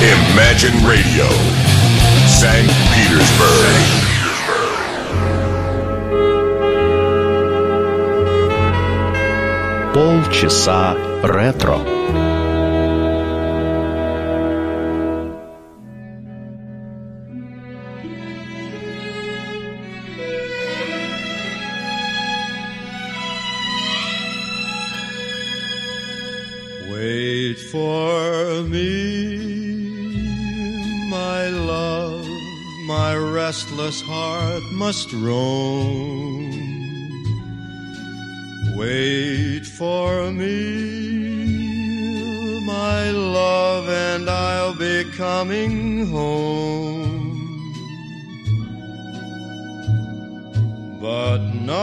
Imagine Radio, St. Petersburg. Полчаса ретро. Must roam. Wait for me, my love, and I'll be coming home. But now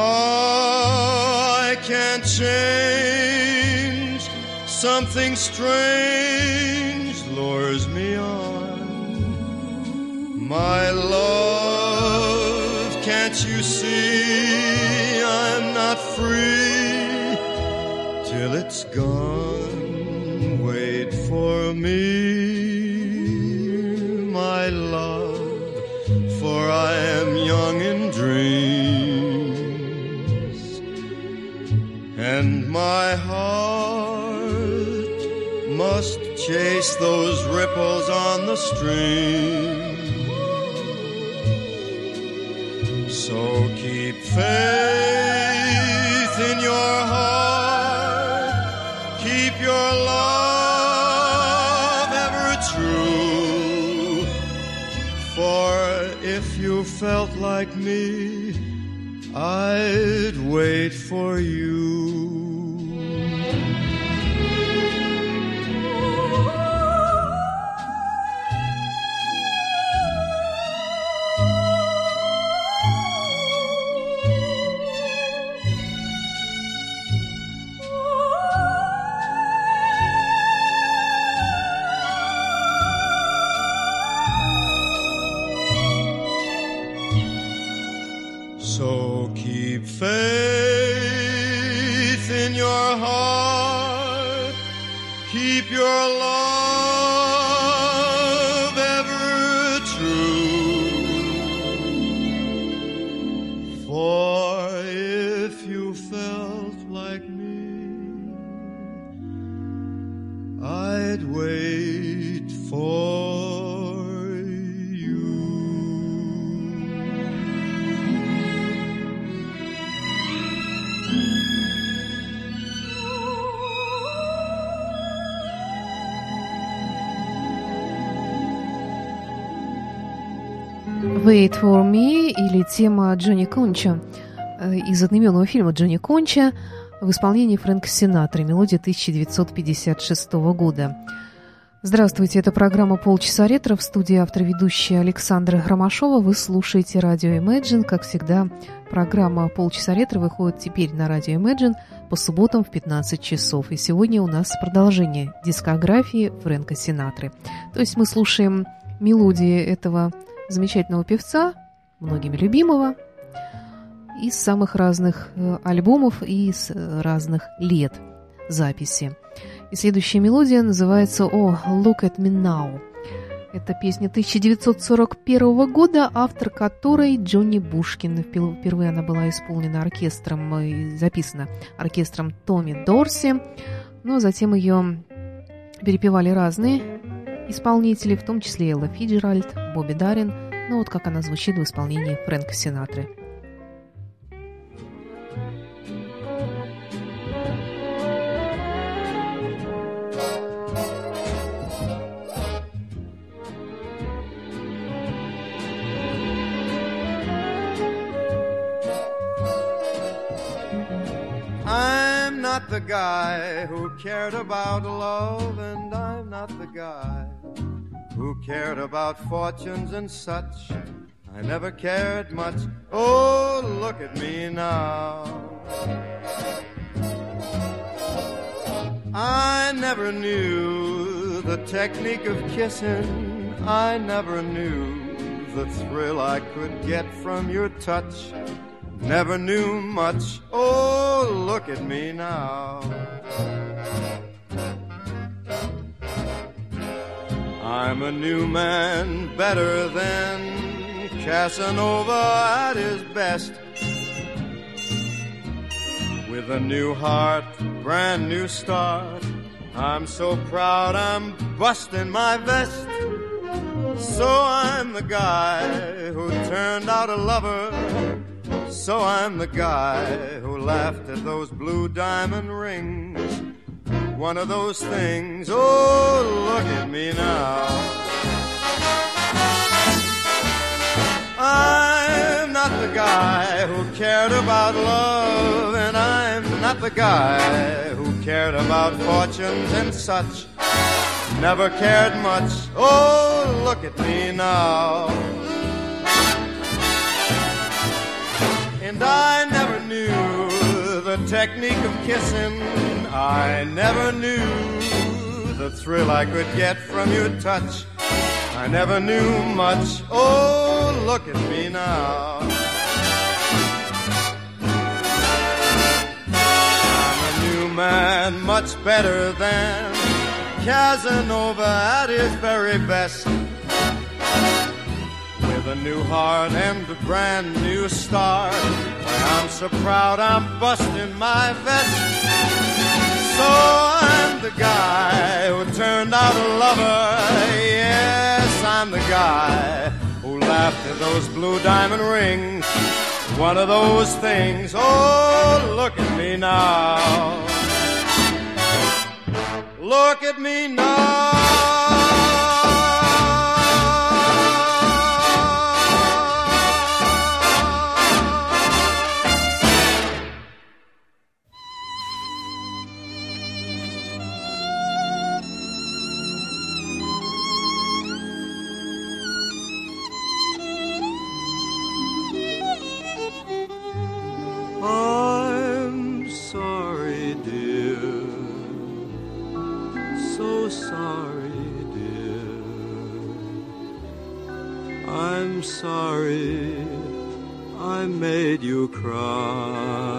I can't change. Something strange lures me on. My love, can't you see I'm not free till it's gone? Wait for me, my love, for I am young in dreams, and my heart must chase those ripples on the stream. Keep faith in your heart, keep your love ever true. For if you felt like me, I'd wait for you. Wait for Me или тема Джонни Конча э, из одноименного фильма Джонни Конча в исполнении Фрэнка Синатры, мелодия 1956 года. Здравствуйте, это программа «Полчаса ретро» в студии автор ведущая Александра Громашова. Вы слушаете радио Imagine. Как всегда, программа «Полчаса ретро» выходит теперь на радио Imagine по субботам в 15 часов. И сегодня у нас продолжение дискографии Фрэнка Синатры. То есть мы слушаем мелодии этого замечательного певца, многими любимого, из самых разных э, альбомов и из э, разных лет записи. И следующая мелодия называется «Oh, Look at Me Now». Это песня 1941 года, автор которой Джонни Бушкин. Впер- Впервые она была исполнена оркестром, э, и записана оркестром Томми Дорси, но затем ее перепевали разные исполнители, в том числе Элла Фиджеральд, Бобби Дарин, ну вот как она звучит в исполнении Фрэнка Синатры. I'm not the guy who cared about love, and I'm not the guy who cared about fortunes and such. I never cared much. Oh, look at me now. I never knew the technique of kissing. I never knew the thrill I could get from your touch. Never knew much. Oh, look at me now. I'm a new man, better than Casanova at his best. With a new heart, brand new start. I'm so proud I'm busting my vest. So I'm the guy who turned out a lover. So I'm the guy who laughed at those blue diamond rings. One of those things, oh, look at me now. I'm not the guy who cared about love, and I'm not the guy who cared about fortunes and such. Never cared much, oh, look at me now. And I never knew the technique of kissing. I never knew the thrill I could get from your touch. I never knew much. Oh, look at me now. I'm a new man, much better than Casanova at his very best with a new heart and a brand new start. Why, I'm so proud I'm busting my vest. So I'm the guy who turned out a lover. Yes, I'm the guy who laughed at those blue diamond rings. One of those things. Oh, look at me now. Look at me now. Made you cry.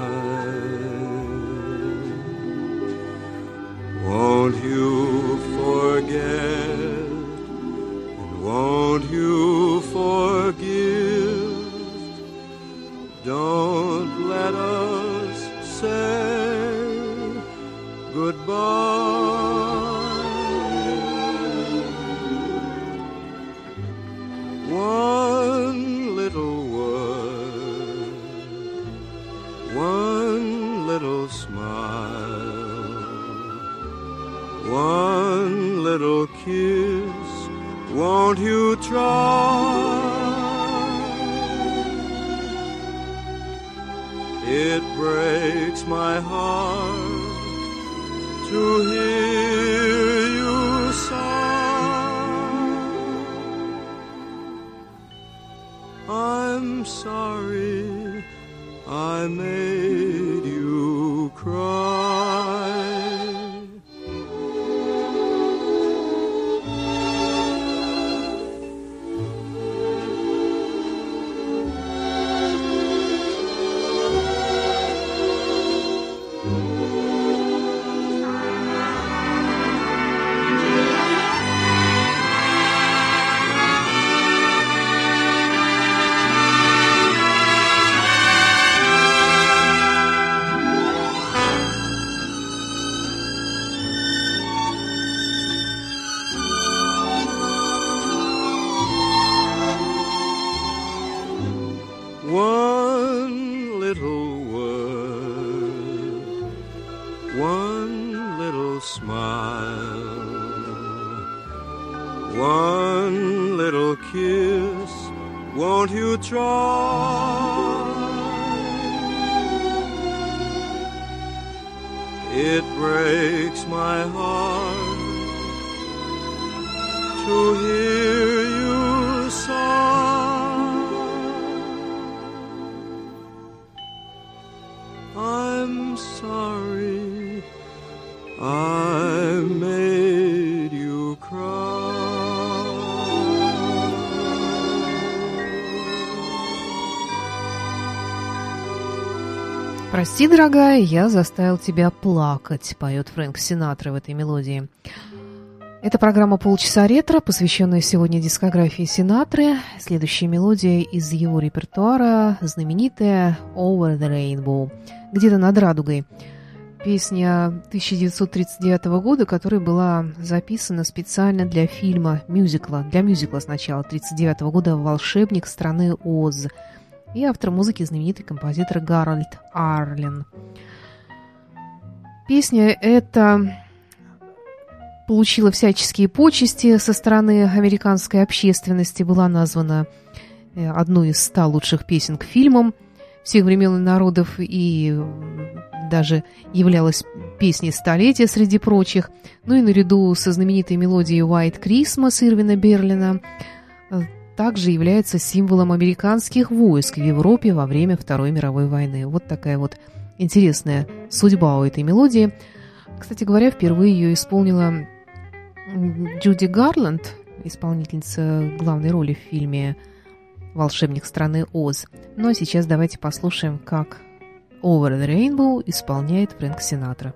It breaks my heart to hear «Прости, дорогая, я заставил тебя плакать», — поет Фрэнк Синатра в этой мелодии. Это программа «Полчаса ретро», посвященная сегодня дискографии Синатры. Следующая мелодия из его репертуара, знаменитая «Over the Rainbow», где-то над радугой. Песня 1939 года, которая была записана специально для фильма, мюзикла, для мюзикла сначала, 1939 года «Волшебник страны Оз». И автор музыки знаменитый композитор Гарольд Арлен. Песня эта получила всяческие почести со стороны американской общественности, была названа э, одной из ста лучших песен к фильмам всех времен и народов и даже являлась песней столетия среди прочих. Ну и наряду со знаменитой мелодией «White Christmas» Ирвина Берлина э, также является символом американских войск в Европе во время Второй мировой войны. Вот такая вот интересная судьба у этой мелодии. Кстати говоря, впервые ее исполнила Джуди Гарланд, исполнительница главной роли в фильме «Волшебник страны Оз». Ну а сейчас давайте послушаем, как «Over the Rainbow» исполняет Фрэнк Синатра.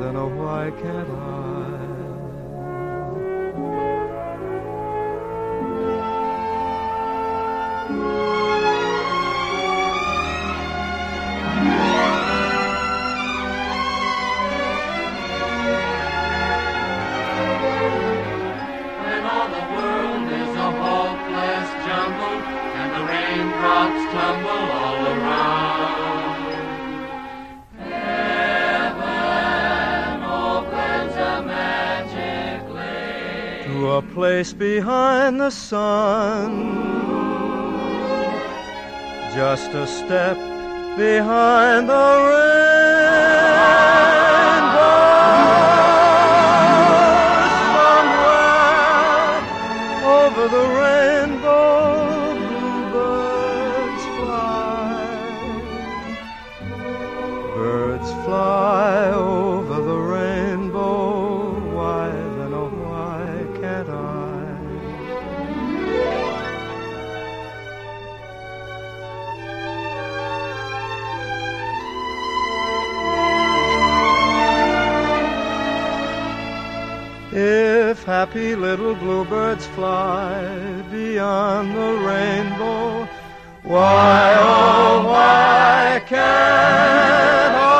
then, oh, why can't I? When place behind the sun. Just a step behind the happy little bluebirds fly beyond the rainbow, why, oh, why can't I?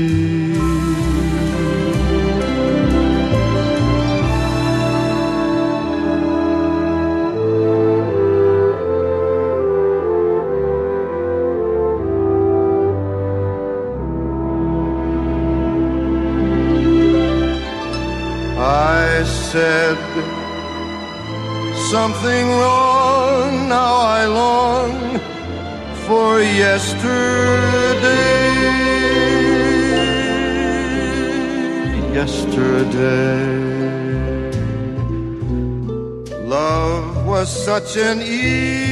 Something wrong. Now I long for yesterday. Yesterday. Love was such an easy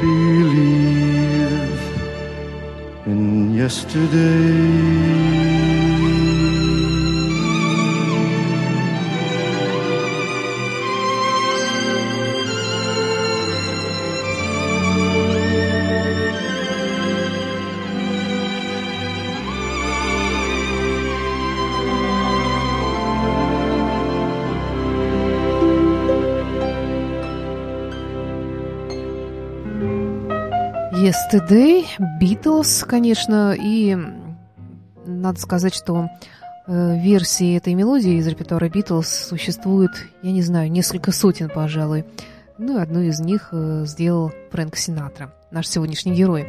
believe in yesterday. Yesterday, Beatles, конечно, и надо сказать, что э, версии этой мелодии из репертуара Битлз существует, я не знаю, несколько сотен, пожалуй. Ну и одну из них э, сделал Фрэнк Синатра, наш сегодняшний герой.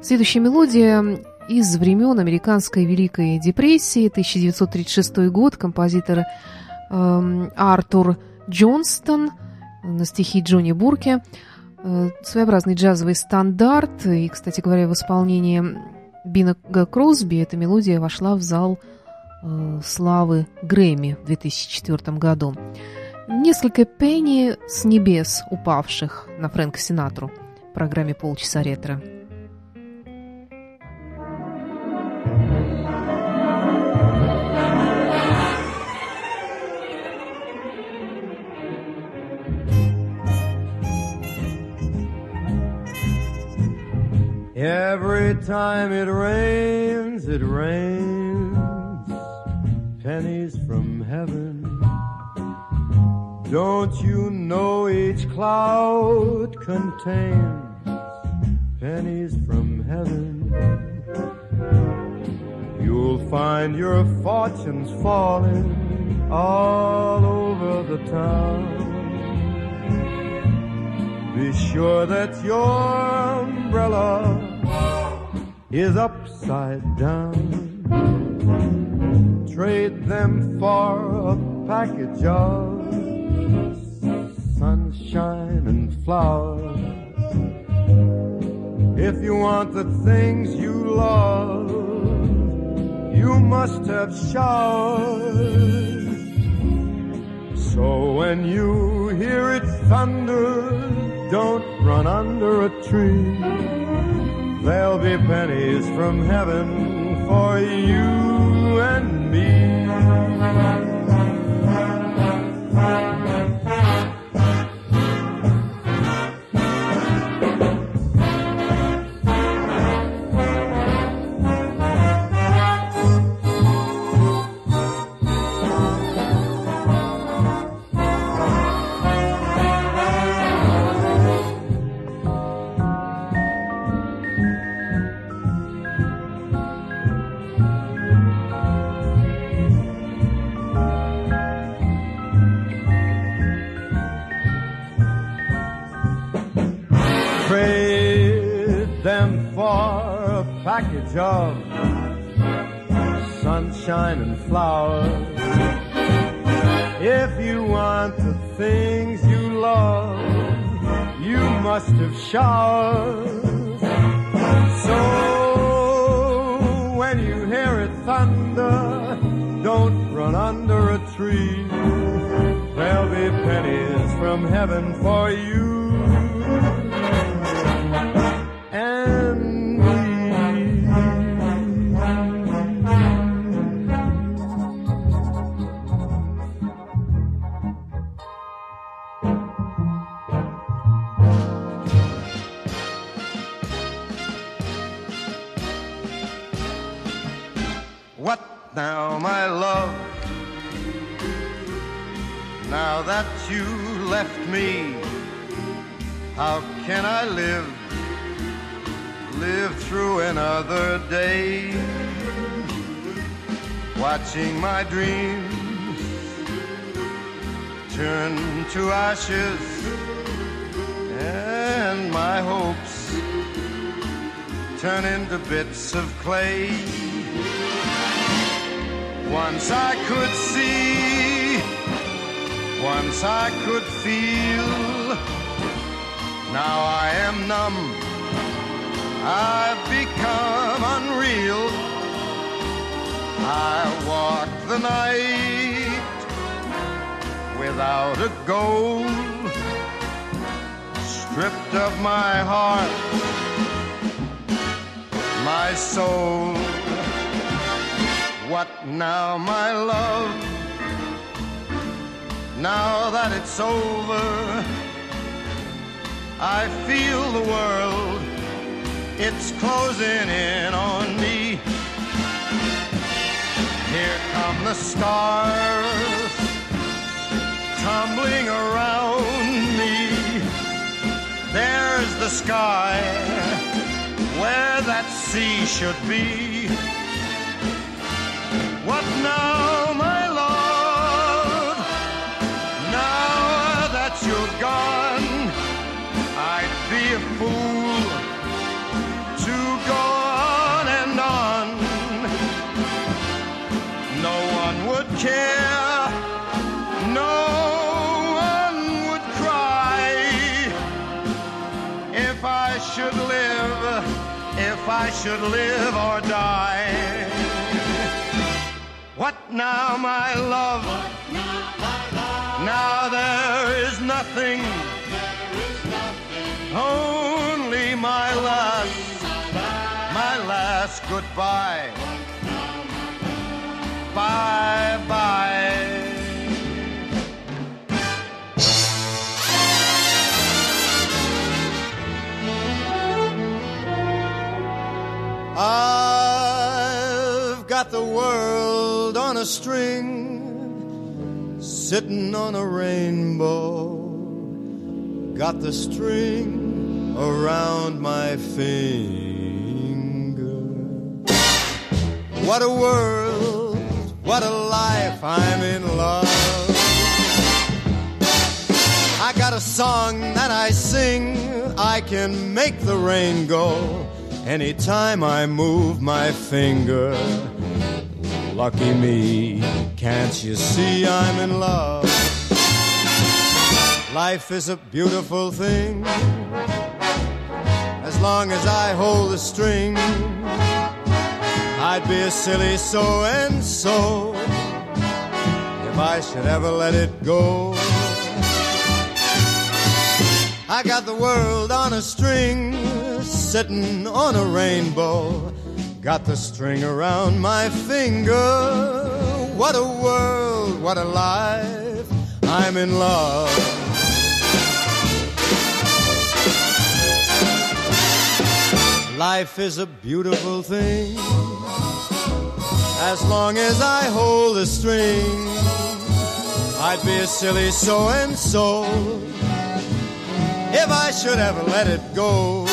Следующая мелодия из времен Американской Великой депрессии, 1936 год, композитор эм, Артур Джонстон на стихи Джонни Бурке. Э, Своеобразный джазовый стандарт. И, кстати говоря, в исполнении Бина Кросби эта мелодия вошла в зал э, славы Грэмми в 2004 году. Несколько пенни с небес, упавших на Фрэнка Синатру в программе «Полчаса ретро». Every time it rains, it rains pennies from heaven. Don't you know each cloud contains pennies from heaven? You'll find your fortunes falling all over the town. Be sure that your umbrella is upside down. Trade them for a package of sunshine and flowers. If you want the things you love, you must have showers. So when you hear it thunder, don't run under a tree. There'll be pennies from heaven for you and me. Of sunshine and flowers. If you want the things you love, you must have showers. So when you hear it thunder, don't run under a tree. There'll be pennies from heaven for you watching my dreams turn to ashes and my hopes turn into bits of clay. Once I could see, once I could feel. Now I am numb, I've become unreal. I walk the night without a goal, stripped of my heart, my soul. What now, my love? Now that it's over, I feel the world, it's closing in on me. The stars tumbling around me. There's the sky where that sea should be. What now, if I should live or die. What now, my love? Now there is nothing, only my last, my last goodbye. Bye bye. I've got the world on a string, sitting on a rainbow. Got the string around my finger. What a world, what a life, I'm in love. I got a song that I sing, I can make the rain go anytime I move my finger. Lucky me, can't you see I'm in love? Life is a beautiful thing as long as I hold the string. I'd be a silly so and so if I should ever let it go. I got the world on a string, sitting on a rainbow. Got the string around my finger. What a world, what a life. I'm in love. Life is a beautiful thing. As long as I hold the string, I'd be a silly so and so if I should ever let it go.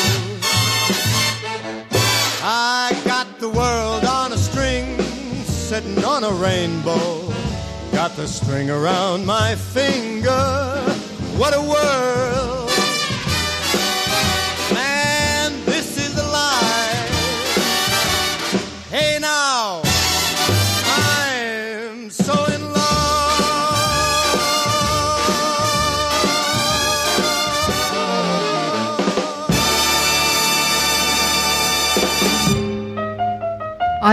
On a rainbow. Got the string around my finger. What a world!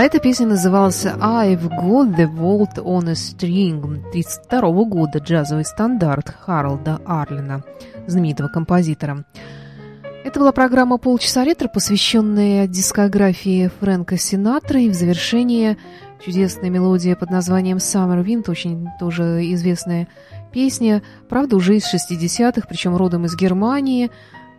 Эта песня называлась «I've got the world on a string» 1932 года, джазовый стандарт Харалда Арлина, знаменитого композитора. Это была программа «Полчаса ретро», посвященная дискографии Фрэнка Синатры. И в завершение чудесная мелодия под названием «Summer Wind», очень тоже известная песня, правда, уже из 60-х, причем родом из Германии,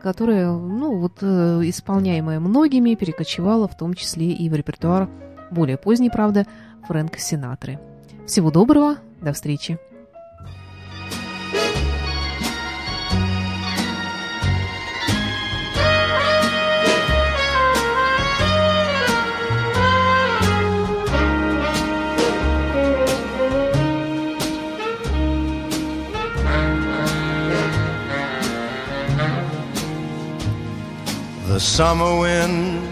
которая, ну, вот, э, исполняемая многими, перекочевала в том числе и в репертуар более поздней, правда, Фрэнка Синатры. Всего доброго, до встречи. The summer wind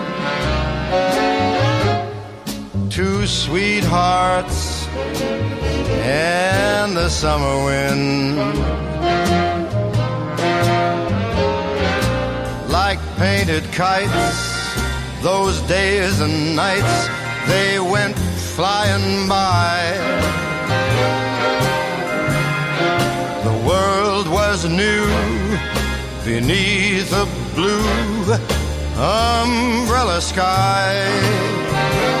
Two sweethearts and the summer wind. Like painted kites, those days and nights, they went flying by. The world was new beneath a blue umbrella sky.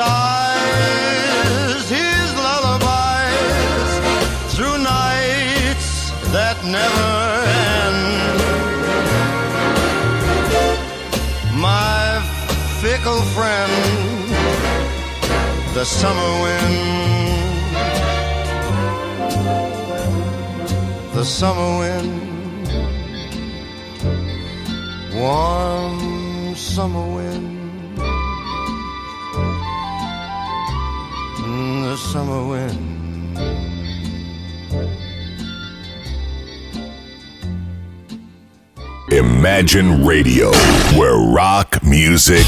sighs his lullabies through nights that never end? My fickle friend, the summer wind. The summer wind, warm summer wind, summer wind. Imagine Radio, where rock music.